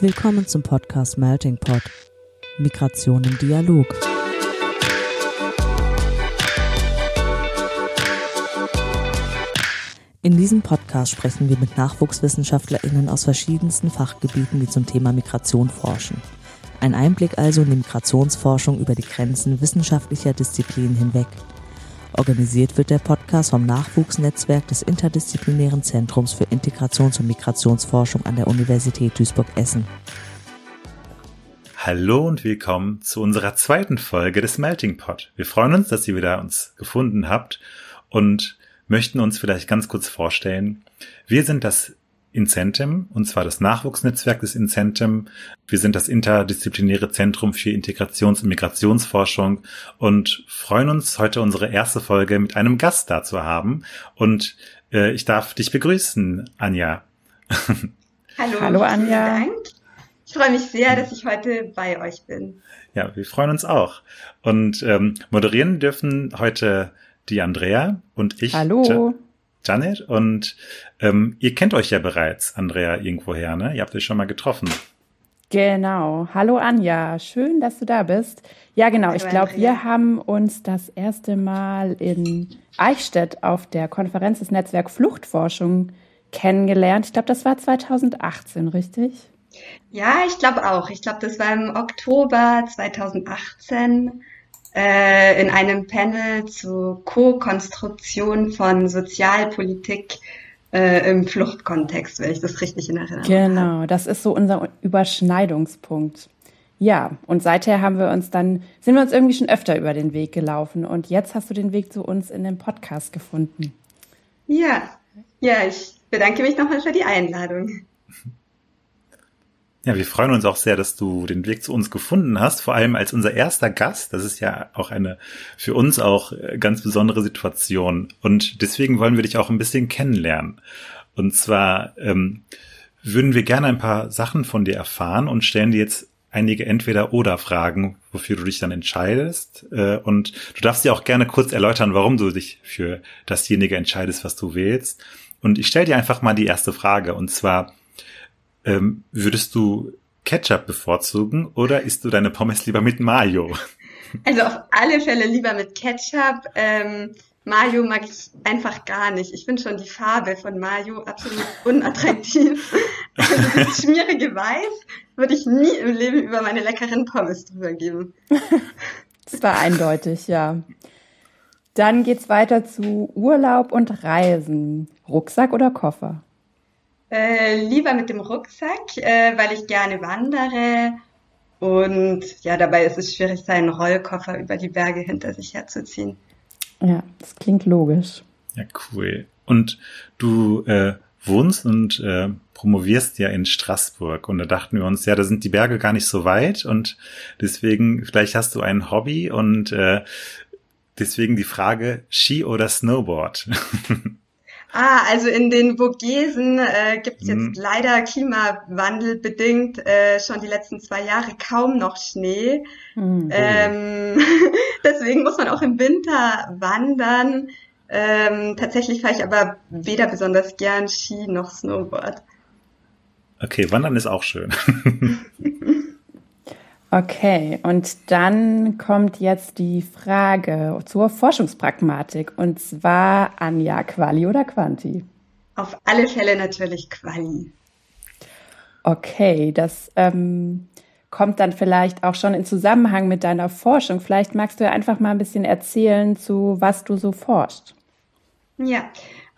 Willkommen zum Podcast Melting Pot. Migration im Dialog. In diesem Podcast sprechen wir mit NachwuchswissenschaftlerInnen aus verschiedensten Fachgebieten, die zum Thema Migration forschen. Ein Einblick also in die Migrationsforschung über die Grenzen wissenschaftlicher Disziplinen hinweg. Organisiert wird der Podcast vom Nachwuchsnetzwerk des Interdisziplinären Zentrums für Integrations- und Migrationsforschung an der Universität Duisburg-Essen. Hallo und willkommen zu unserer zweiten Folge des Melting Pot. Wir freuen uns, dass ihr wieder uns gefunden habt und möchten uns vielleicht ganz kurz vorstellen. Wir sind das Incentem, und zwar das Nachwuchsnetzwerk des Incentem. Wir sind das interdisziplinäre Zentrum für Integrations- und Migrationsforschung und freuen uns, heute unsere erste Folge mit einem Gast da zu haben. Und äh, ich darf dich begrüßen, Anja. Hallo, Hallo Anja. Dank. Ich freue mich sehr, dass ich heute bei euch bin. Ja, wir freuen uns auch. Und ähm, moderieren dürfen heute die Andrea und ich. Hallo. Janet. Und ähm, ihr kennt euch ja bereits, Andrea, irgendwoher, ne? Ihr habt euch schon mal getroffen. Genau. Hallo Anja, schön, dass du da bist. Ja, genau. Ich glaube, wir haben uns das erste Mal in Eichstätt auf der Konferenz des Netzwerk Fluchtforschung kennengelernt. Ich glaube, das war 2018, richtig? Ja, ich glaube auch. Ich glaube, das war im Oktober 2018 äh, in einem Panel zu Co-Konstruktion von Sozialpolitik äh, im Fluchtkontext, wenn ich das richtig in Erinnerung genau, habe. Genau, das ist so unser Überschneidungspunkt. Ja, und seither haben wir uns dann, sind wir uns irgendwie schon öfter über den Weg gelaufen und jetzt hast du den Weg zu uns in den Podcast gefunden. Ja, ja, ich bedanke mich nochmal für die Einladung. Ja, wir freuen uns auch sehr, dass du den Weg zu uns gefunden hast, vor allem als unser erster Gast. Das ist ja auch eine für uns auch äh, ganz besondere Situation. Und deswegen wollen wir dich auch ein bisschen kennenlernen. Und zwar ähm, würden wir gerne ein paar Sachen von dir erfahren und stellen dir jetzt einige Entweder-Oder-Fragen, wofür du dich dann entscheidest. Äh, und du darfst dir auch gerne kurz erläutern, warum du dich für dasjenige entscheidest, was du wählst. Und ich stelle dir einfach mal die erste Frage. Und zwar, ähm, würdest du Ketchup bevorzugen oder isst du deine Pommes lieber mit Mayo? Also auf alle Fälle lieber mit Ketchup. Ähm, Mayo mag ich einfach gar nicht. Ich finde schon die Farbe von Mayo absolut unattraktiv. Also das schmierige Weiß würde ich nie im Leben über meine leckeren Pommes drüber geben. Das war eindeutig, ja. Dann geht's weiter zu Urlaub und Reisen. Rucksack oder Koffer? Äh, lieber mit dem Rucksack, äh, weil ich gerne wandere. Und ja, dabei ist es schwierig, seinen Rollkoffer über die Berge hinter sich herzuziehen. Ja, das klingt logisch. Ja, cool. Und du äh, wohnst und äh, promovierst ja in Straßburg. Und da dachten wir uns, ja, da sind die Berge gar nicht so weit. Und deswegen, vielleicht hast du ein Hobby und äh, deswegen die Frage, Ski oder Snowboard? Ah, also in den Vogesen äh, gibt es jetzt mhm. leider klimawandelbedingt äh, schon die letzten zwei Jahre kaum noch Schnee. Mhm. Ähm, deswegen muss man auch im Winter wandern. Ähm, tatsächlich fahre ich aber weder besonders gern Ski noch Snowboard. Okay, Wandern ist auch schön. Okay, und dann kommt jetzt die Frage zur Forschungspragmatik und zwar Anja, Quali oder Quanti? Auf alle Fälle natürlich Quali. Okay, das ähm, kommt dann vielleicht auch schon in Zusammenhang mit deiner Forschung. Vielleicht magst du ja einfach mal ein bisschen erzählen, zu was du so forschst. Ja,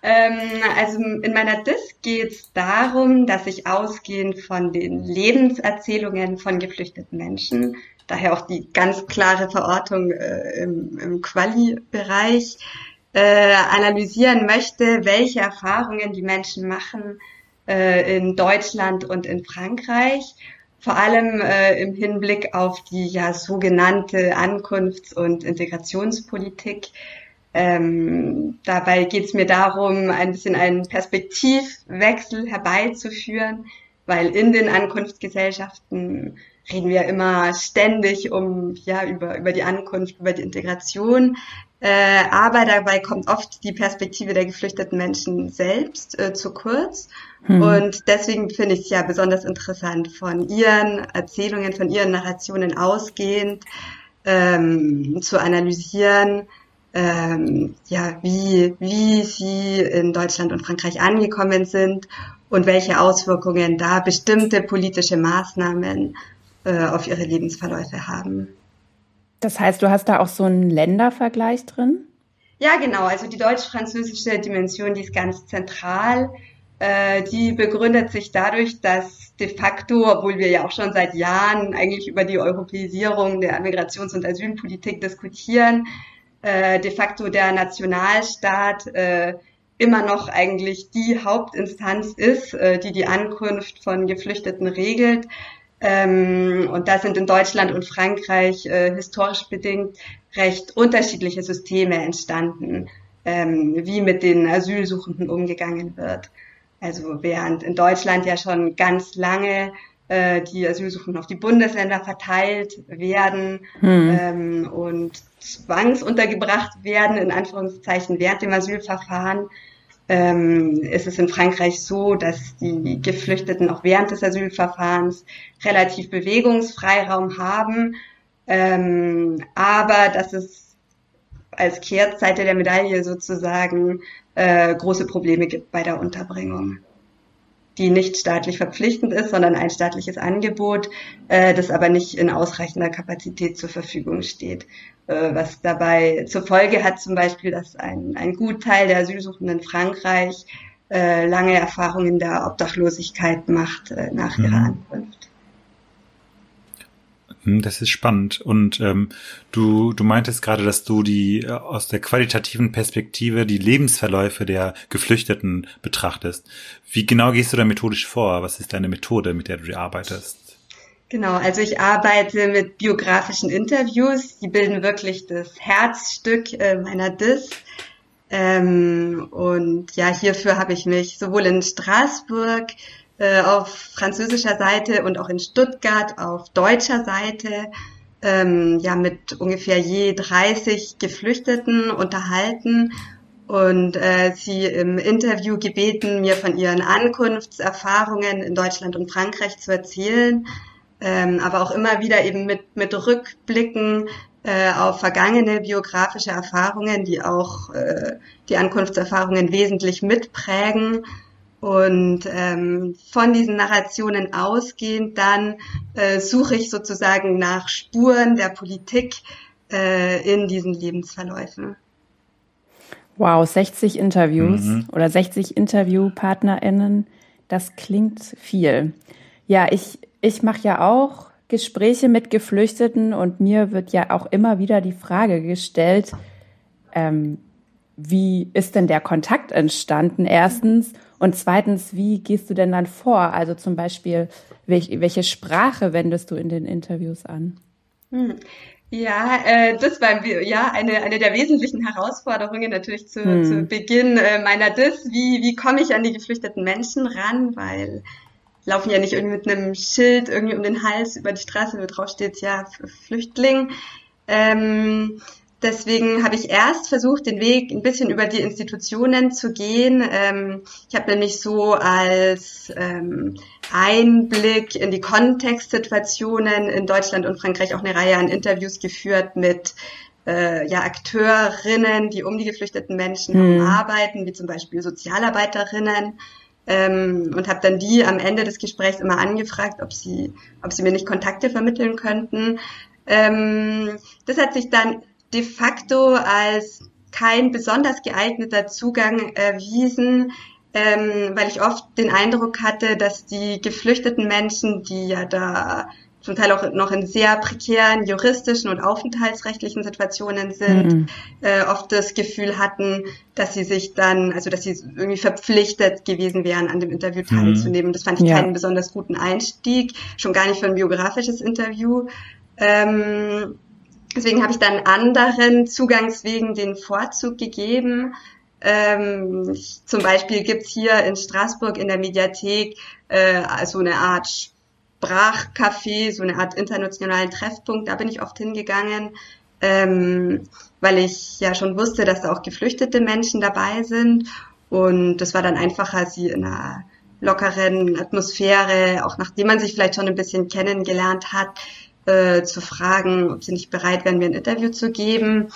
ähm, also in meiner Dis geht es darum, dass ich ausgehend von den Lebenserzählungen von geflüchteten Menschen, daher auch die ganz klare Verortung äh, im, im Quali-Bereich, äh, analysieren möchte, welche Erfahrungen die Menschen machen äh, in Deutschland und in Frankreich. Vor allem äh, im Hinblick auf die ja sogenannte Ankunfts- und Integrationspolitik, ähm, dabei geht es mir darum, ein bisschen einen Perspektivwechsel herbeizuführen, weil in den Ankunftsgesellschaften reden wir immer ständig um ja über über die Ankunft, über die Integration. Äh, aber dabei kommt oft die Perspektive der geflüchteten Menschen selbst äh, zu kurz. Hm. Und deswegen finde ich es ja besonders interessant, von ihren Erzählungen, von ihren Narrationen ausgehend ähm, zu analysieren, ähm, ja, wie, wie sie in Deutschland und Frankreich angekommen sind und welche Auswirkungen da bestimmte politische Maßnahmen äh, auf ihre Lebensverläufe haben. Das heißt, du hast da auch so einen Ländervergleich drin? Ja, genau. Also die deutsch-französische Dimension, die ist ganz zentral. Äh, die begründet sich dadurch, dass de facto, obwohl wir ja auch schon seit Jahren eigentlich über die Europäisierung der Migrations- und Asylpolitik diskutieren, äh, de facto der Nationalstaat äh, immer noch eigentlich die Hauptinstanz ist, äh, die die Ankunft von Geflüchteten regelt. Ähm, und da sind in Deutschland und Frankreich äh, historisch bedingt recht unterschiedliche Systeme entstanden, ähm, wie mit den Asylsuchenden umgegangen wird. Also während in Deutschland ja schon ganz lange äh, die Asylsuchenden auf die Bundesländer verteilt werden hm. ähm, und zwangsuntergebracht werden, in Anführungszeichen, während dem Asylverfahren, ähm, ist es in Frankreich so, dass die Geflüchteten auch während des Asylverfahrens relativ Bewegungsfreiraum haben, ähm, aber dass es als Kehrtseite der Medaille sozusagen äh, große Probleme gibt bei der Unterbringung die nicht staatlich verpflichtend ist, sondern ein staatliches Angebot, äh, das aber nicht in ausreichender Kapazität zur Verfügung steht. Äh, was dabei zur Folge hat zum Beispiel, dass ein, ein Gutteil der Asylsuchenden in Frankreich äh, lange Erfahrungen der Obdachlosigkeit macht äh, nach mhm. ihrer Ankunft. Hm, das ist spannend. Und ähm, du, du meintest gerade, dass du die äh, aus der qualitativen Perspektive die Lebensverläufe der Geflüchteten betrachtest. Wie genau gehst du da methodisch vor? Was ist deine Methode, mit der du arbeitest? Genau, also ich arbeite mit biografischen Interviews. Die bilden wirklich das Herzstück äh, meiner DIS. Ähm, und ja, hierfür habe ich mich sowohl in Straßburg äh, auf französischer Seite und auch in Stuttgart auf deutscher Seite ähm, ja mit ungefähr je 30 Geflüchteten unterhalten und äh, sie im Interview gebeten, mir von ihren Ankunftserfahrungen in Deutschland und Frankreich zu erzählen, ähm, aber auch immer wieder eben mit, mit Rückblicken äh, auf vergangene biografische Erfahrungen, die auch äh, die Ankunftserfahrungen wesentlich mitprägen und ähm, von diesen Narrationen ausgehend dann äh, suche ich sozusagen nach Spuren der Politik äh, in diesen Lebensverläufen. Wow, 60 Interviews mhm. oder 60 InterviewpartnerInnen, das klingt viel. Ja, ich, ich mache ja auch Gespräche mit Geflüchteten und mir wird ja auch immer wieder die Frage gestellt, ähm, wie ist denn der Kontakt entstanden? Erstens und zweitens, wie gehst du denn dann vor? Also zum Beispiel, welche, welche Sprache wendest du in den Interviews an? Hm. Ja, äh, das war ja eine, eine der wesentlichen Herausforderungen natürlich zu, hm. zu Beginn äh, meiner Dis. Wie, wie komme ich an die geflüchteten Menschen ran? Weil laufen ja nicht irgendwie mit einem Schild irgendwie um den Hals über die Straße, wo drauf steht, ja, Flüchtling. Ähm, Deswegen habe ich erst versucht, den Weg ein bisschen über die Institutionen zu gehen. Ähm, ich habe nämlich so als ähm, Einblick in die Kontextsituationen in Deutschland und Frankreich auch eine Reihe an Interviews geführt mit äh, ja, Akteurinnen, die um die geflüchteten Menschen mhm. arbeiten, wie zum Beispiel Sozialarbeiterinnen. Ähm, und habe dann die am Ende des Gesprächs immer angefragt, ob sie, ob sie mir nicht Kontakte vermitteln könnten. Ähm, das hat sich dann de facto als kein besonders geeigneter Zugang erwiesen, ähm, weil ich oft den Eindruck hatte, dass die geflüchteten Menschen, die ja da zum Teil auch noch in sehr prekären juristischen und aufenthaltsrechtlichen Situationen sind, mhm. äh, oft das Gefühl hatten, dass sie sich dann, also dass sie irgendwie verpflichtet gewesen wären, an dem Interview mhm. teilzunehmen. Das fand ich ja. keinen besonders guten Einstieg, schon gar nicht für ein biografisches Interview. Ähm, Deswegen habe ich dann anderen Zugangswegen den Vorzug gegeben. Ähm, zum Beispiel gibt's hier in Straßburg in der Mediathek äh, so eine Art Sprachcafé, so eine Art internationalen Treffpunkt. Da bin ich oft hingegangen. ähm, weil ich ja schon wusste, dass da auch geflüchtete Menschen dabei sind. Und das war dann einfacher, sie in einer lockeren Atmosphäre, auch nachdem man sich vielleicht schon ein bisschen kennengelernt hat, äh, zu fragen, ob sie nicht bereit wären, mir ein Interview zu geben.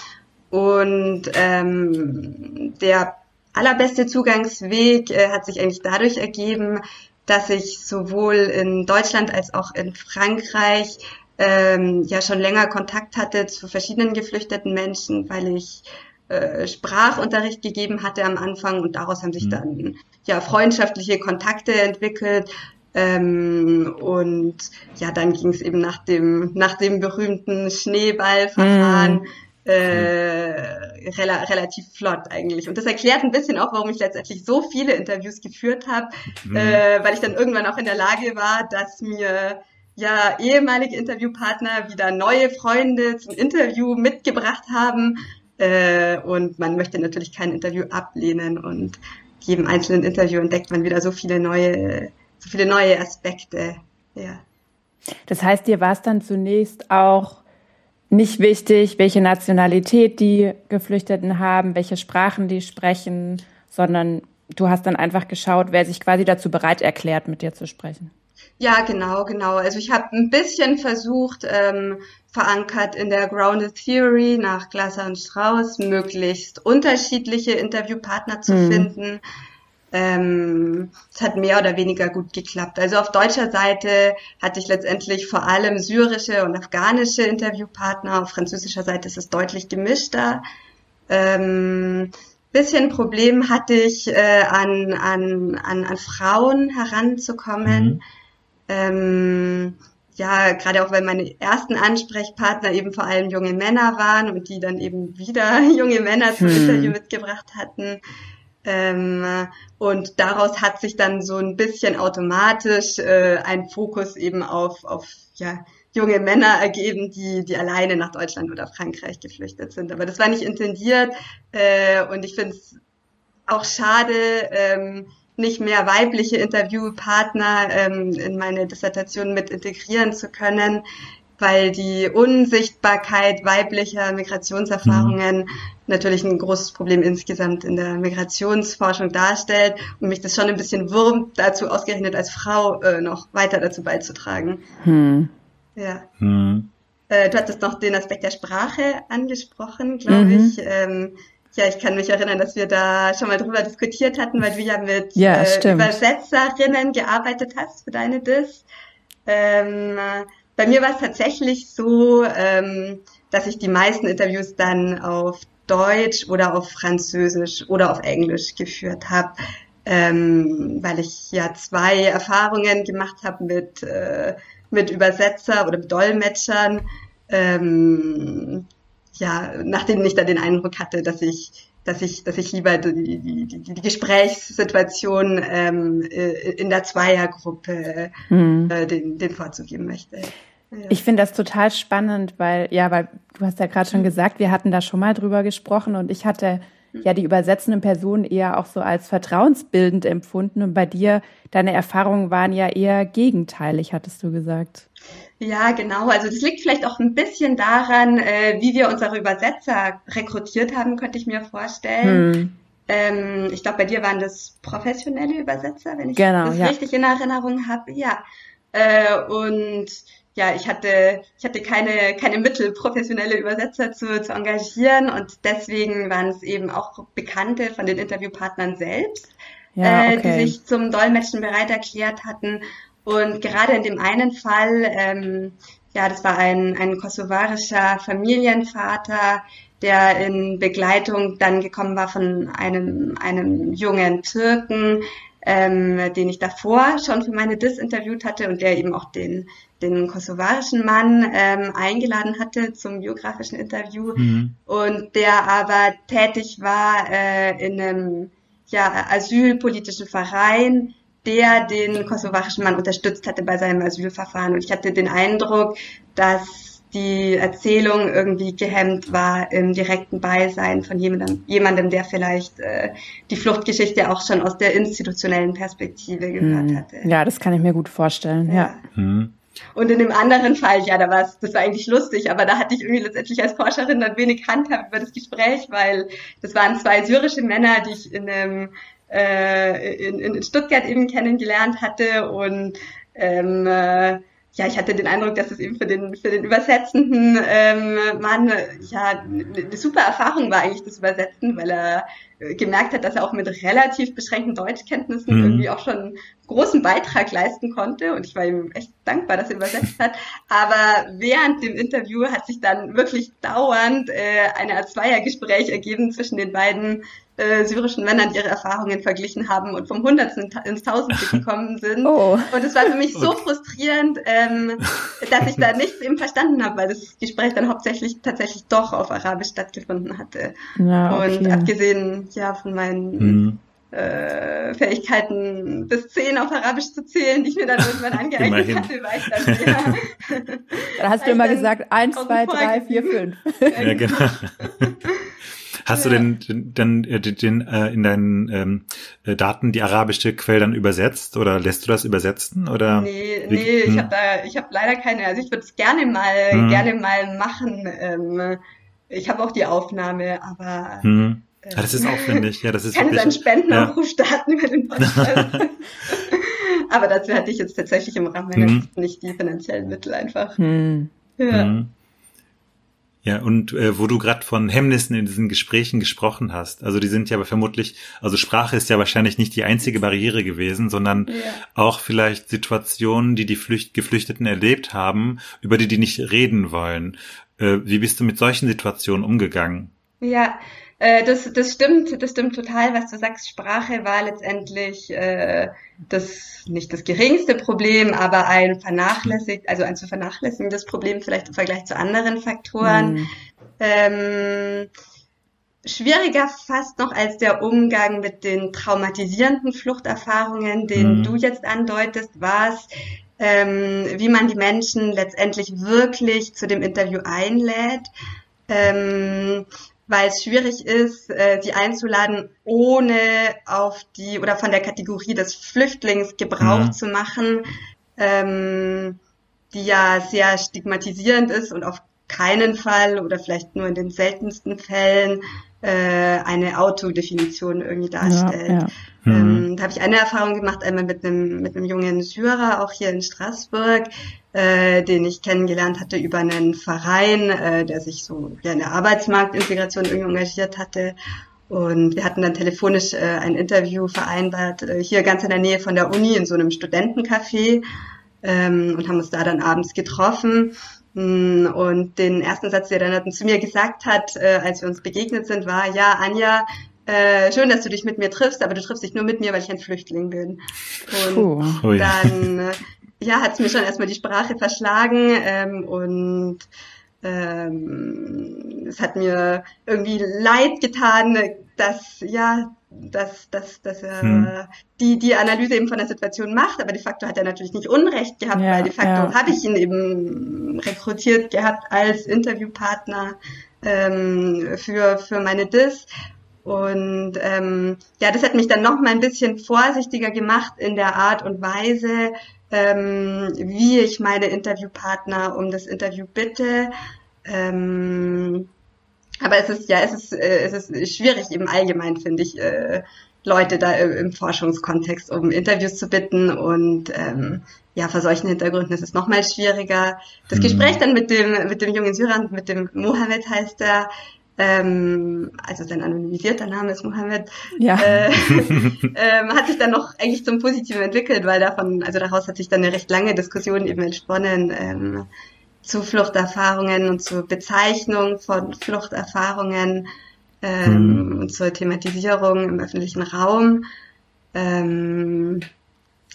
Und ähm, der allerbeste Zugangsweg äh, hat sich eigentlich dadurch ergeben, dass ich sowohl in Deutschland als auch in Frankreich ähm, ja schon länger Kontakt hatte zu verschiedenen geflüchteten Menschen, weil ich äh, Sprachunterricht gegeben hatte am Anfang und daraus haben sich mhm. dann ja freundschaftliche Kontakte entwickelt. Ähm, und ja, dann ging es eben nach dem, nach dem berühmten Schneeballverfahren mm äh, rela relativ flott eigentlich. Und das erklärt ein bisschen auch, warum ich letztendlich so viele Interviews geführt habe, mhm. äh, weil ich dann irgendwann auch in der Lage war, dass mir ja ehemalige Interviewpartner wieder neue Freunde zum Interview mitgebracht haben. Äh, und man möchte natürlich kein Interview ablehnen und jedem einzelnen Interview entdeckt man wieder so viele neue, so viele neue Aspekte. Ja. Das heißt, dir war es dann zunächst auch nicht wichtig, welche Nationalität die Geflüchteten haben, welche Sprachen die sprechen, sondern du hast dann einfach geschaut, wer sich quasi dazu bereit erklärt, mit dir zu sprechen. Ja, genau, genau. Also ich habe ein bisschen versucht, ähm, verankert in der Grounded Theory nach Glasser und Strauss, möglichst unterschiedliche Interviewpartner zu mhm. finden ähm, es hat mehr oder weniger gut geklappt. Also auf deutscher Seite hatte ich letztendlich vor allem syrische und afghanische Interviewpartner. Auf französischer Seite ist es deutlich gemischter. Ähm, bisschen Problem hatte ich, äh, an, an, an, an Frauen heranzukommen. Mhm. Ähm, ja, gerade auch weil meine ersten Ansprechpartner eben vor allem junge Männer waren und die dann eben wieder junge Männer zum hm. Interview mitgebracht hatten. Ähm, und daraus hat sich dann so ein bisschen automatisch äh, ein Fokus eben auf, auf ja, junge Männer ergeben, die, die alleine nach Deutschland oder Frankreich geflüchtet sind. Aber das war nicht intendiert äh, und ich finde es auch schade, ähm, nicht mehr weibliche Interviewpartner ähm, in meine Dissertation mit integrieren zu können weil die Unsichtbarkeit weiblicher Migrationserfahrungen mhm. Natürlich ein großes Problem insgesamt in der Migrationsforschung darstellt und mich das schon ein bisschen wurmt, dazu ausgerechnet als Frau äh, noch weiter dazu beizutragen. Mhm. Ja. Mhm. Äh, du hattest noch den Aspekt der Sprache angesprochen, glaube mhm. ich. Ähm, ja, ich kann mich erinnern, dass wir da schon mal drüber diskutiert hatten, weil du ja mit ja, äh, Übersetzerinnen gearbeitet hast für deine Dis. Ähm, bei mir war es tatsächlich so, ähm, dass ich die meisten Interviews dann auf Deutsch oder auf Französisch oder auf Englisch geführt habe, ähm, weil ich ja zwei Erfahrungen gemacht habe mit, äh, mit Übersetzer oder mit Dolmetschern, ähm, ja, nach denen ich da den Eindruck hatte, dass ich dass ich, dass ich lieber die, die, die, die Gesprächssituation ähm, äh, in der Zweiergruppe mhm. äh, den, den vorzugeben möchte. Ja. Ich finde das total spannend, weil, ja, weil du hast ja gerade schon gesagt, wir hatten da schon mal drüber gesprochen und ich hatte ja die übersetzenden Personen eher auch so als vertrauensbildend empfunden und bei dir, deine Erfahrungen waren ja eher gegenteilig, hattest du gesagt. Ja, genau. Also das liegt vielleicht auch ein bisschen daran, äh, wie wir unsere Übersetzer rekrutiert haben, könnte ich mir vorstellen. Hm. Ähm, ich glaube, bei dir waren das professionelle Übersetzer, wenn ich genau, das ja. richtig in Erinnerung habe. Ja. Äh, und ja, ich hatte, ich hatte keine, keine Mittel, professionelle Übersetzer zu, zu engagieren und deswegen waren es eben auch Bekannte von den Interviewpartnern selbst, ja, okay. äh, die sich zum Dolmetschen bereit erklärt hatten. Und gerade in dem einen Fall, ähm, ja, das war ein, ein kosovarischer Familienvater, der in Begleitung dann gekommen war von einem, einem jungen Türken, ähm, den ich davor schon für meine Dis interviewt hatte und der eben auch den, den kosovarischen Mann ähm, eingeladen hatte zum biografischen Interview mhm. und der aber tätig war äh, in einem ja, asylpolitischen Verein, der den kosovarischen Mann unterstützt hatte bei seinem Asylverfahren. Und ich hatte den Eindruck, dass die Erzählung irgendwie gehemmt war im direkten Beisein von jemandem, jemandem der vielleicht äh, die Fluchtgeschichte auch schon aus der institutionellen Perspektive gehört hm. hatte. Ja, das kann ich mir gut vorstellen, ja. ja. Hm. Und in dem anderen Fall, ja, da war es, das war eigentlich lustig, aber da hatte ich irgendwie letztendlich als Forscherin dann wenig Handhabe über das Gespräch, weil das waren zwei syrische Männer, die ich in einem äh, in, in Stuttgart eben kennengelernt hatte und ähm, äh, ja, ich hatte den Eindruck, dass es eben für den, für den übersetzenden ähm, Mann ja eine super Erfahrung war eigentlich das Übersetzen, weil er gemerkt hat, dass er auch mit relativ beschränkten Deutschkenntnissen mhm. irgendwie auch schon einen großen Beitrag leisten konnte. Und ich war ihm echt dankbar, dass er übersetzt hat. Aber während dem Interview hat sich dann wirklich dauernd äh, eine Art Zweiergespräch ergeben zwischen den beiden äh, syrischen Männern die ihre Erfahrungen verglichen haben und vom Hundertsten ins Tausendste gekommen sind. Oh. Und es war für mich so okay. frustrierend, ähm, dass ich da nichts eben verstanden habe, weil das Gespräch dann hauptsächlich tatsächlich doch auf Arabisch stattgefunden hatte. Ja, okay. Und abgesehen ja von meinen mhm. äh, Fähigkeiten bis zehn auf Arabisch zu zählen, die ich mir dann irgendwann angeeignet hatte, war ich dann sehr. Da hast du immer gesagt, eins, zwei, drei, vier, fünf. Ja, genau. Hast ja. du denn, denn, äh, den, den, äh, in deinen ähm, äh, Daten die arabische Quelle dann übersetzt oder lässt du das übersetzen oder? Nee, wie, nee, hm. ich habe da, ich habe leider keine. Also ich würde es gerne mal, hm. gerne mal machen. Ähm, ich habe auch die Aufnahme, aber. Hm. Ja, das ist aufwendig, ja, das ist kann wirklich. Dann Spendenaufruf ja. starten über den Podcast. aber dazu hatte ich jetzt tatsächlich im Rahmen meiner hm. nicht die finanziellen Mittel einfach. Hm. Ja. Hm. Ja, und äh, wo du gerade von Hemmnissen in diesen Gesprächen gesprochen hast, also die sind ja aber vermutlich, also Sprache ist ja wahrscheinlich nicht die einzige Barriere gewesen, sondern ja. auch vielleicht Situationen, die die Flücht Geflüchteten erlebt haben, über die die nicht reden wollen. Äh, wie bist du mit solchen Situationen umgegangen? Ja, äh, das, das stimmt, das stimmt total, was du sagst. Sprache war letztendlich äh, das nicht das geringste Problem, aber ein vernachlässigt, also ein zu vernachlässigendes Problem vielleicht im Vergleich zu anderen Faktoren. Mhm. Ähm, schwieriger fast noch als der Umgang mit den traumatisierenden Fluchterfahrungen, den mhm. du jetzt andeutest, war es, ähm, wie man die Menschen letztendlich wirklich zu dem Interview einlädt. Ähm, weil es schwierig ist, äh, sie einzuladen, ohne auf die oder von der Kategorie des Flüchtlings Gebrauch mhm. zu machen, ähm, die ja sehr stigmatisierend ist und auf keinen Fall oder vielleicht nur in den seltensten Fällen eine Autodefinition irgendwie darstellt. Ja, ja. Ähm, mhm. da habe ich eine Erfahrung gemacht, einmal mit einem mit einem jungen Syrer, auch hier in Straßburg, äh, den ich kennengelernt hatte über einen Verein, äh, der sich so ja, in der Arbeitsmarktintegration irgendwie engagiert hatte. Und wir hatten dann telefonisch äh, ein Interview vereinbart, äh, hier ganz in der Nähe von der Uni in so einem Studentencafé ähm, und haben uns da dann abends getroffen. Mm, und den ersten Satz, der dann zu mir gesagt hat, äh, als wir uns begegnet sind, war, ja, Anja, äh, schön, dass du dich mit mir triffst, aber du triffst dich nur mit mir, weil ich ein Flüchtling bin. Und Puh. dann äh, ja, hat es mir schon erstmal die Sprache verschlagen ähm, und ähm, es hat mir irgendwie leid getan, dass ja, dass, dass, dass er hm. die, die Analyse eben von der Situation macht, aber de facto hat er natürlich nicht Unrecht gehabt, ja, weil de facto ja. habe ich ihn eben rekrutiert gehabt als Interviewpartner ähm, für, für meine Dis. Und ähm, ja, das hat mich dann noch mal ein bisschen vorsichtiger gemacht in der Art und Weise, ähm, wie ich meine Interviewpartner um das Interview bitte. Ähm, aber es ist ja, es ist, äh, es ist schwierig im Allgemeinen, finde ich, äh, Leute da im Forschungskontext um Interviews zu bitten und ähm, ja, vor solchen Hintergründen ist es noch mal schwieriger. Das mhm. Gespräch dann mit dem mit dem jungen Syrer, mit dem Mohammed heißt er, ähm, also sein anonymisierter Name ist Mohammed, ja. äh, ähm, hat sich dann noch eigentlich zum Positiven entwickelt, weil davon, also daraus hat sich dann eine recht lange Diskussion eben entsponnen ähm, zu Fluchterfahrungen und zur Bezeichnung von Fluchterfahrungen ähm, mhm. und zur Thematisierung im öffentlichen Raum. Ähm,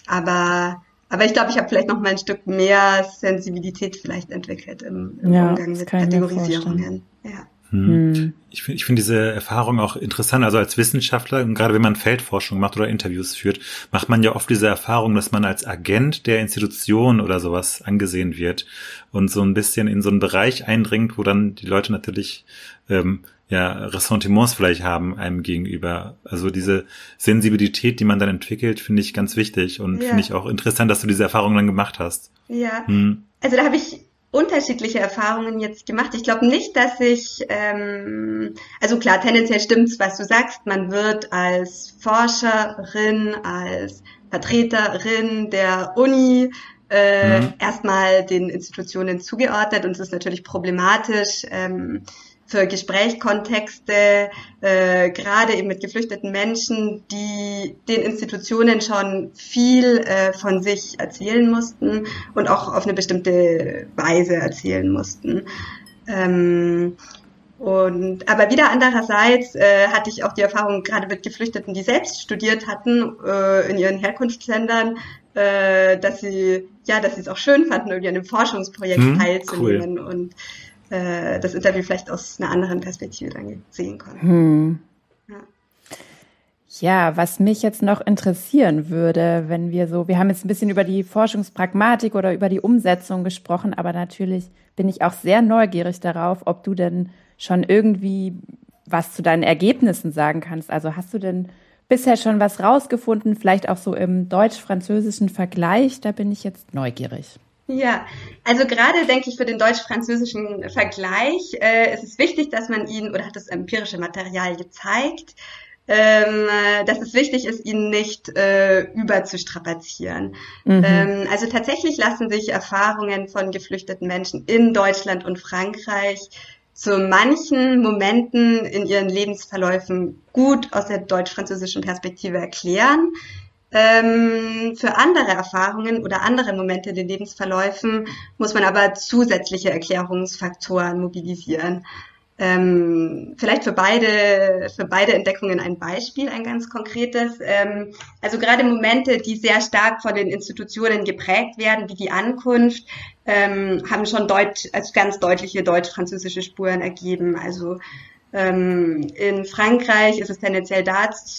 aber aber ich glaube, ich habe vielleicht noch mal ein Stück mehr Sensibilität vielleicht entwickelt im, im ja, Umgang mit Kategorisierungen. Ja. Hm. hm. Ich finde ich finde diese Erfahrung auch interessant. Also als Wissenschaftler, gerade wenn man Feldforschung macht oder Interviews führt, macht man ja oft diese Erfahrung, dass man als Agent der Institution oder sowas angesehen wird und so ein bisschen in so einen Bereich eindringt, wo dann die Leute natürlich ähm, ja, Ressentiments vielleicht haben einem gegenüber. Also diese Sensibilität, die man dann entwickelt, finde ich ganz wichtig und ja. finde ich auch interessant, dass du diese Erfahrung dann gemacht hast. Ja. Hm. Also da habe ich unterschiedliche Erfahrungen jetzt gemacht. Ich glaube nicht, dass ich, ähm, also klar, tendenziell stimmt's, was du sagst. Man wird als Forscherin, als Vertreterin der Uni äh, mhm. erstmal den Institutionen zugeordnet und es ist natürlich problematisch. Ähm, für Gesprächskontexte, äh, gerade eben mit geflüchteten Menschen, die den Institutionen schon viel äh, von sich erzählen mussten und auch auf eine bestimmte Weise erzählen mussten. Ähm, und aber wieder andererseits äh, hatte ich auch die Erfahrung gerade mit Geflüchteten, die selbst studiert hatten äh, in ihren Herkunftsländern, äh, dass sie ja, dass sie es auch schön fanden, irgendwie an einem Forschungsprojekt hm, teilzunehmen cool. und äh, das Interview vielleicht aus einer anderen Perspektive dann sehen konnten. Hm. Ja. Ja, was mich jetzt noch interessieren würde, wenn wir so, wir haben jetzt ein bisschen über die Forschungspragmatik oder über die Umsetzung gesprochen, aber natürlich bin ich auch sehr neugierig darauf, ob du denn schon irgendwie was zu deinen Ergebnissen sagen kannst. Also hast du denn bisher schon was rausgefunden, vielleicht auch so im deutsch-französischen Vergleich? Da bin ich jetzt neugierig. Ja, also gerade denke ich für den deutsch-französischen Vergleich äh, ist es wichtig, dass man ihn, oder hat das empirische Material gezeigt, ähm, dass es wichtig ist, ihn nicht äh, überzustrapazieren. Mhm. Ähm, also tatsächlich lassen sich Erfahrungen von geflüchteten Menschen in Deutschland und Frankreich zu manchen Momenten in ihren Lebensverläufen gut aus der deutsch-französischen Perspektive erklären. Ähm, für andere Erfahrungen oder andere Momente in den Lebensverläufen muss man aber zusätzliche Erklärungsfaktoren mobilisieren. Ähm, vielleicht für beide, für beide Entdeckungen ein Beispiel, ein ganz konkretes. Ähm, also gerade Momente, die sehr stark von den Institutionen geprägt werden, wie die Ankunft, ähm, haben schon deut also ganz deutliche deutsch-französische Spuren ergeben. Also in Frankreich ist es tendenziell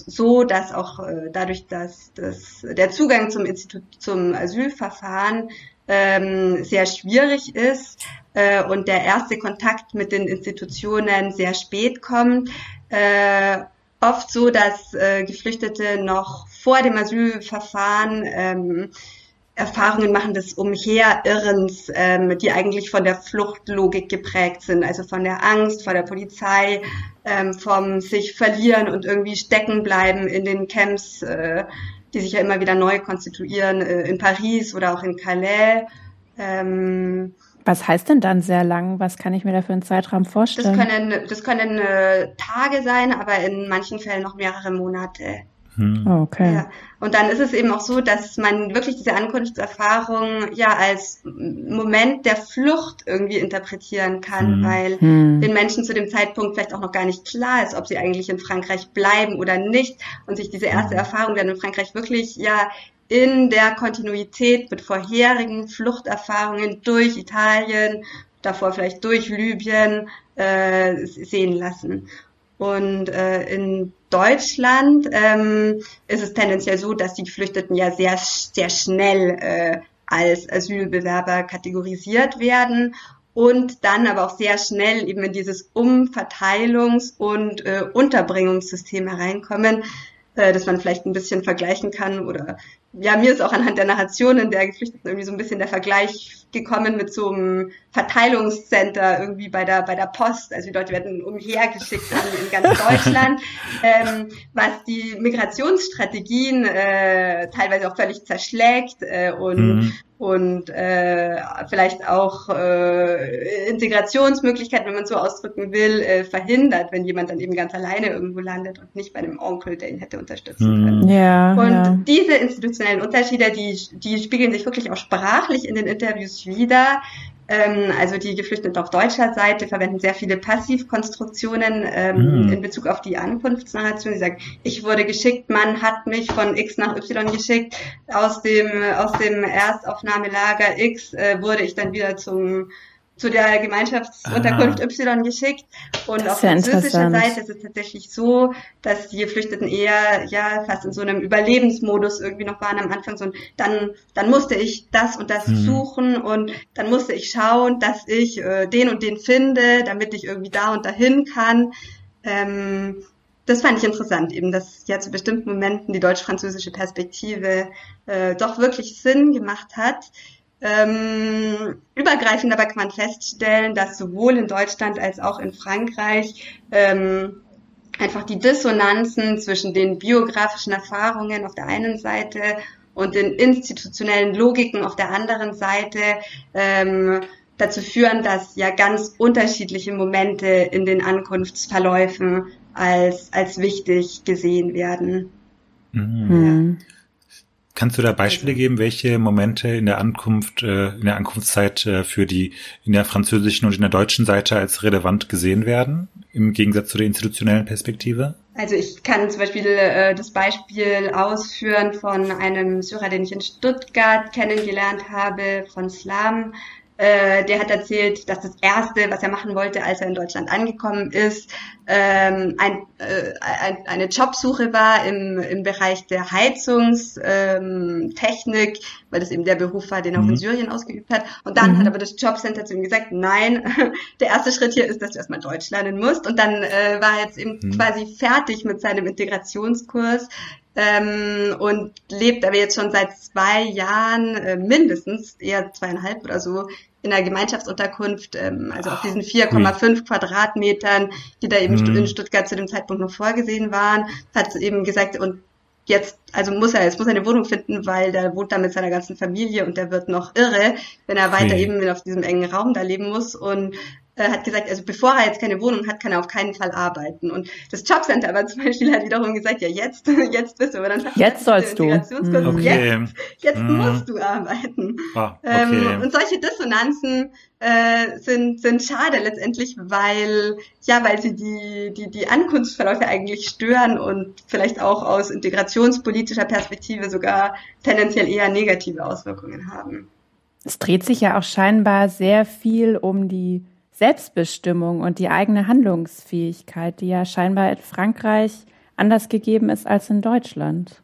so, dass auch äh, dadurch, dass, dass der Zugang zum Institut, zum Asylverfahren ähm, sehr schwierig ist äh, und der erste Kontakt mit den Institutionen sehr spät kommt, äh, oft so, dass Geflüchtete noch vor dem Asylverfahren ähm, Erfahrungen machen des Umherirrens, ähm, die eigentlich von der Fluchtlogik geprägt sind, also von der Angst vor der Polizei, ähm, vom sich verlieren und irgendwie stecken bleiben in den Camps, äh, die sich ja immer wieder neu konstituieren, äh, in Paris oder auch in Calais. Ähm, was heißt denn dann sehr lang? Was kann ich mir da für einen Zeitraum vorstellen? Das können, das können äh, Tage sein, aber in manchen Fällen noch mehrere Monate. Hm. Oh, okay. Ja. Und dann ist es eben auch so, dass man wirklich diese Ankunftserfahrung ja als Moment der Flucht irgendwie interpretieren kann, hm. weil hm. den Menschen zu dem Zeitpunkt vielleicht auch noch gar nicht klar ist, ob sie eigentlich in Frankreich bleiben oder nicht und sich diese erste hm. Erfahrung dann in Frankreich wirklich ja in der Kontinuität mit vorherigen Fluchterfahrungen durch Italien, davor vielleicht durch Libyen äh, sehen lassen. Und äh, in Deutschland ähm, ist es tendenziell so, dass die Geflüchteten ja sehr, sehr schnell äh, als Asylbewerber kategorisiert werden und dann aber auch sehr schnell eben in dieses Umverteilungs- und äh, Unterbringungssystem hereinkommen, äh, das man vielleicht ein bisschen vergleichen kann oder ja, mir ist auch anhand der Narrationen der Geflüchteten irgendwie so ein bisschen der Vergleich gekommen mit so einem Verteilungscenter irgendwie bei der bei der Post. Also die Leute werden umhergeschickt in, in ganz Deutschland, ähm, was die Migrationsstrategien äh, teilweise auch völlig zerschlägt äh, und mhm und äh, vielleicht auch äh, Integrationsmöglichkeiten, wenn man so ausdrücken will, äh, verhindert, wenn jemand dann eben ganz alleine irgendwo landet und nicht bei einem Onkel, der ihn hätte unterstützen können. Ja, und ja. diese institutionellen Unterschiede, die, die spiegeln sich wirklich auch sprachlich in den Interviews wieder. Ähm, also die Geflüchteten auf deutscher Seite verwenden sehr viele Passivkonstruktionen ähm, mhm. in Bezug auf die Ankunftsnarration. Sie sagen, ich wurde geschickt, man hat mich von X nach Y geschickt, aus dem, aus dem Erstaufnahmelager X äh, wurde ich dann wieder zum zu der Gemeinschaftsunterkunft ah. Y geschickt. Und auf französischer Seite ist es tatsächlich so, dass die Geflüchteten eher ja fast in so einem Überlebensmodus irgendwie noch waren am Anfang. So, und dann, dann musste ich das und das mhm. suchen und dann musste ich schauen, dass ich äh, den und den finde, damit ich irgendwie da und dahin kann. Ähm, das fand ich interessant, eben, dass ja zu bestimmten Momenten die deutsch-französische Perspektive äh, doch wirklich Sinn gemacht hat. Ähm, übergreifend aber kann man feststellen, dass sowohl in Deutschland als auch in Frankreich ähm, einfach die Dissonanzen zwischen den biografischen Erfahrungen auf der einen Seite und den institutionellen Logiken auf der anderen Seite ähm, dazu führen, dass ja ganz unterschiedliche Momente in den Ankunftsverläufen als, als wichtig gesehen werden. Mhm. Ja. Kannst du da Beispiele geben, welche Momente in der Ankunft, äh, in der Ankunftszeit äh, für die in der französischen und in der deutschen Seite als relevant gesehen werden, im Gegensatz zu der institutionellen Perspektive? Also ich kann zum Beispiel äh, das Beispiel ausführen von einem Syrer, den ich in Stuttgart kennengelernt habe, von Slam, äh, der hat erzählt, dass das Erste, was er machen wollte, als er in Deutschland angekommen ist, ähm, ein, äh, ein, eine Jobsuche war im, im Bereich der Heizungstechnik, ähm, weil das eben der Beruf war, den er mhm. auch in mhm. Syrien ausgeübt hat. Und dann mhm. hat aber das Jobcenter zu ihm gesagt, nein, der erste Schritt hier ist, dass du erstmal Deutsch lernen musst. Und dann äh, war er jetzt eben mhm. quasi fertig mit seinem Integrationskurs ähm, und lebt aber jetzt schon seit zwei Jahren äh, mindestens, eher zweieinhalb oder so, in einer Gemeinschaftsunterkunft, ähm, also auf diesen 4,5 Quadratmetern, die da eben mhm. in Stuttgart zu dem Zeitpunkt noch vorgesehen waren, hat eben gesagt, und jetzt, also muss er, jetzt muss er eine Wohnung finden, weil der wohnt da mit seiner ganzen Familie und der wird noch irre, wenn er weiter eben auf diesem engen Raum da leben muss. Und äh, hat gesagt, also bevor er jetzt keine Wohnung hat, kann er auf keinen Fall arbeiten. Und das Jobcenter aber zum Beispiel hat wiederum gesagt, ja jetzt, jetzt bist du, aber dann jetzt sollst du. Mhm. Okay. Jetzt, jetzt mm. musst du arbeiten. Ah, ähm, okay. ähm, und solche Dissonanzen äh, sind sind schade letztendlich, weil ja, weil sie die die die Ankunftsverläufe eigentlich stören und vielleicht auch aus integrationspolitischer Perspektive sogar tendenziell eher negative Auswirkungen haben. Es dreht sich ja auch scheinbar sehr viel um die Selbstbestimmung und die eigene Handlungsfähigkeit, die ja scheinbar in Frankreich anders gegeben ist als in Deutschland.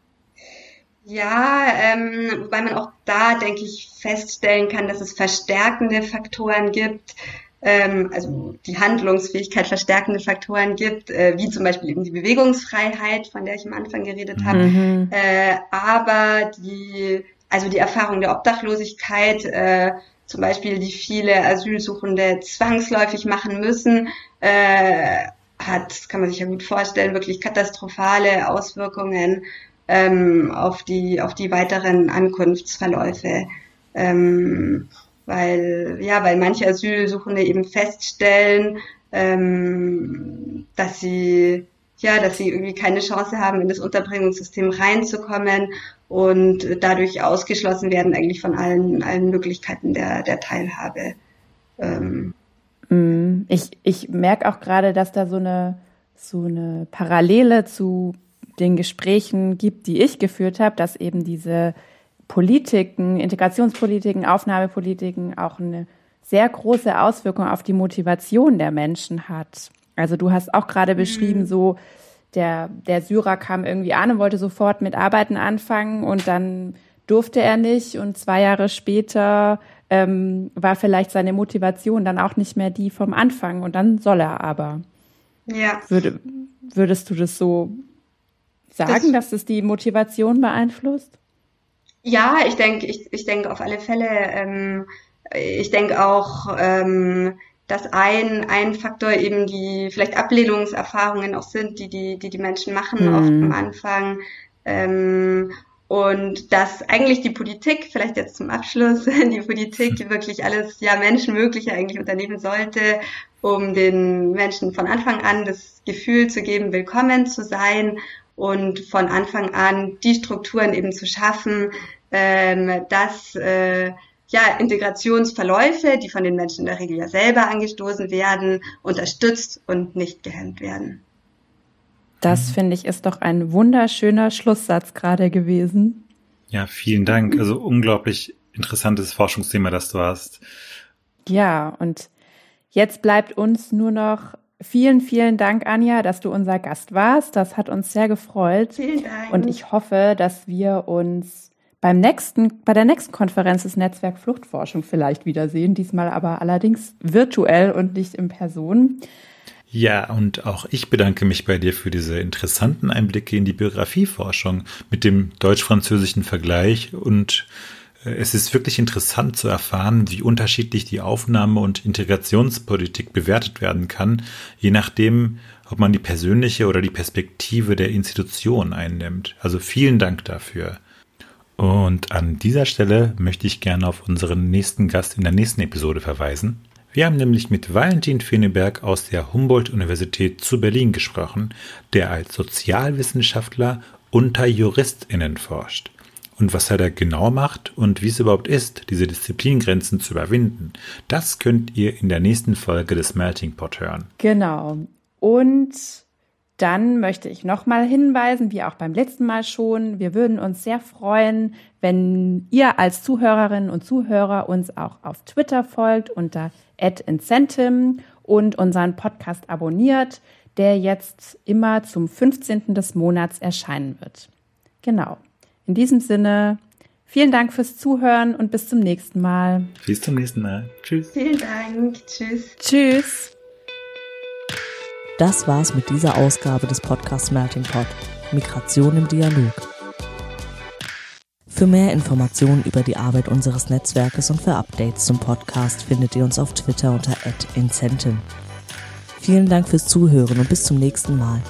Ja, ähm, wobei man auch da, denke ich, feststellen kann, dass es verstärkende Faktoren gibt, ähm, also die Handlungsfähigkeit verstärkende Faktoren gibt, äh, wie zum Beispiel eben die Bewegungsfreiheit, von der ich am Anfang geredet habe, mhm. äh, aber die, also die Erfahrung der Obdachlosigkeit, äh, zum Beispiel die viele Asylsuchende zwangsläufig machen müssen, äh, hat, kann man sich ja gut vorstellen, wirklich katastrophale Auswirkungen ähm, auf die auf die weiteren Ankunftsverläufe, ähm, weil ja, weil manche Asylsuchende eben feststellen, ähm, dass sie ja, dass sie irgendwie keine Chance haben, in das Unterbringungssystem reinzukommen und dadurch ausgeschlossen werden eigentlich von allen, allen Möglichkeiten der, der Teilhabe. Ähm. Mm, ich, ich merke auch gerade, dass da so eine, so eine Parallele zu den Gesprächen gibt, die ich geführt habe, dass eben diese Politiken, Integrationspolitiken, Aufnahmepolitiken auch eine sehr große Auswirkung auf die Motivation der Menschen hat. Also du hast auch gerade mhm. beschrieben, so der, der Syrer kam irgendwie an und wollte sofort mit Arbeiten anfangen und dann durfte er nicht und zwei Jahre später ähm, war vielleicht seine Motivation dann auch nicht mehr die vom Anfang und dann soll er aber. Ja. Würde, würdest du das so sagen, das, dass es die Motivation beeinflusst? Ja, ich denke, ich, ich denke auf alle Fälle. Ähm, ich denke auch, ähm, dass ein, ein Faktor eben die vielleicht Ablehnungserfahrungen auch sind, die die, die, die Menschen machen mhm. oft am Anfang. Ähm, und dass eigentlich die Politik, vielleicht jetzt zum Abschluss, die Politik wirklich alles ja Menschenmögliche eigentlich unternehmen sollte, um den Menschen von Anfang an das Gefühl zu geben, willkommen zu sein und von Anfang an die Strukturen eben zu schaffen, ähm, dass äh, ja, Integrationsverläufe, die von den Menschen in der Regel ja selber angestoßen werden, unterstützt und nicht gehemmt werden. Das finde ich ist doch ein wunderschöner Schlusssatz gerade gewesen. Ja, vielen Dank. Also unglaublich interessantes Forschungsthema, das du hast. Ja, und jetzt bleibt uns nur noch vielen, vielen Dank, Anja, dass du unser Gast warst. Das hat uns sehr gefreut. Vielen Dank. Und ich hoffe, dass wir uns beim nächsten, bei der nächsten Konferenz des Netzwerk Fluchtforschung vielleicht wiedersehen, diesmal aber allerdings virtuell und nicht in Person. Ja, und auch ich bedanke mich bei dir für diese interessanten Einblicke in die Biografieforschung mit dem deutsch-französischen Vergleich und äh, es ist wirklich interessant zu erfahren, wie unterschiedlich die Aufnahme- und Integrationspolitik bewertet werden kann, je nachdem, ob man die persönliche oder die Perspektive der Institution einnimmt. Also vielen Dank dafür. Und an dieser Stelle möchte ich gerne auf unseren nächsten Gast in der nächsten Episode verweisen. Wir haben nämlich mit Valentin Feneberg aus der Humboldt-Universität zu Berlin gesprochen, der als Sozialwissenschaftler unter JuristInnen forscht. Und was er da genau macht und wie es überhaupt ist, diese Disziplingrenzen zu überwinden, das könnt ihr in der nächsten Folge des Melting Pot hören. Genau. Und dann möchte ich nochmal hinweisen, wie auch beim letzten Mal schon, wir würden uns sehr freuen, wenn ihr als Zuhörerinnen und Zuhörer uns auch auf Twitter folgt unter @incentim und unseren Podcast abonniert, der jetzt immer zum 15. des Monats erscheinen wird. Genau. In diesem Sinne, vielen Dank fürs Zuhören und bis zum nächsten Mal. Bis zum nächsten Mal. Tschüss. Vielen Dank. Tschüss. Tschüss. Das war's mit dieser Ausgabe des Podcasts Melting Pot. Migration im Dialog. Für mehr Informationen über die Arbeit unseres Netzwerkes und für Updates zum Podcast findet ihr uns auf Twitter unter @incentive. Vielen Dank fürs Zuhören und bis zum nächsten Mal.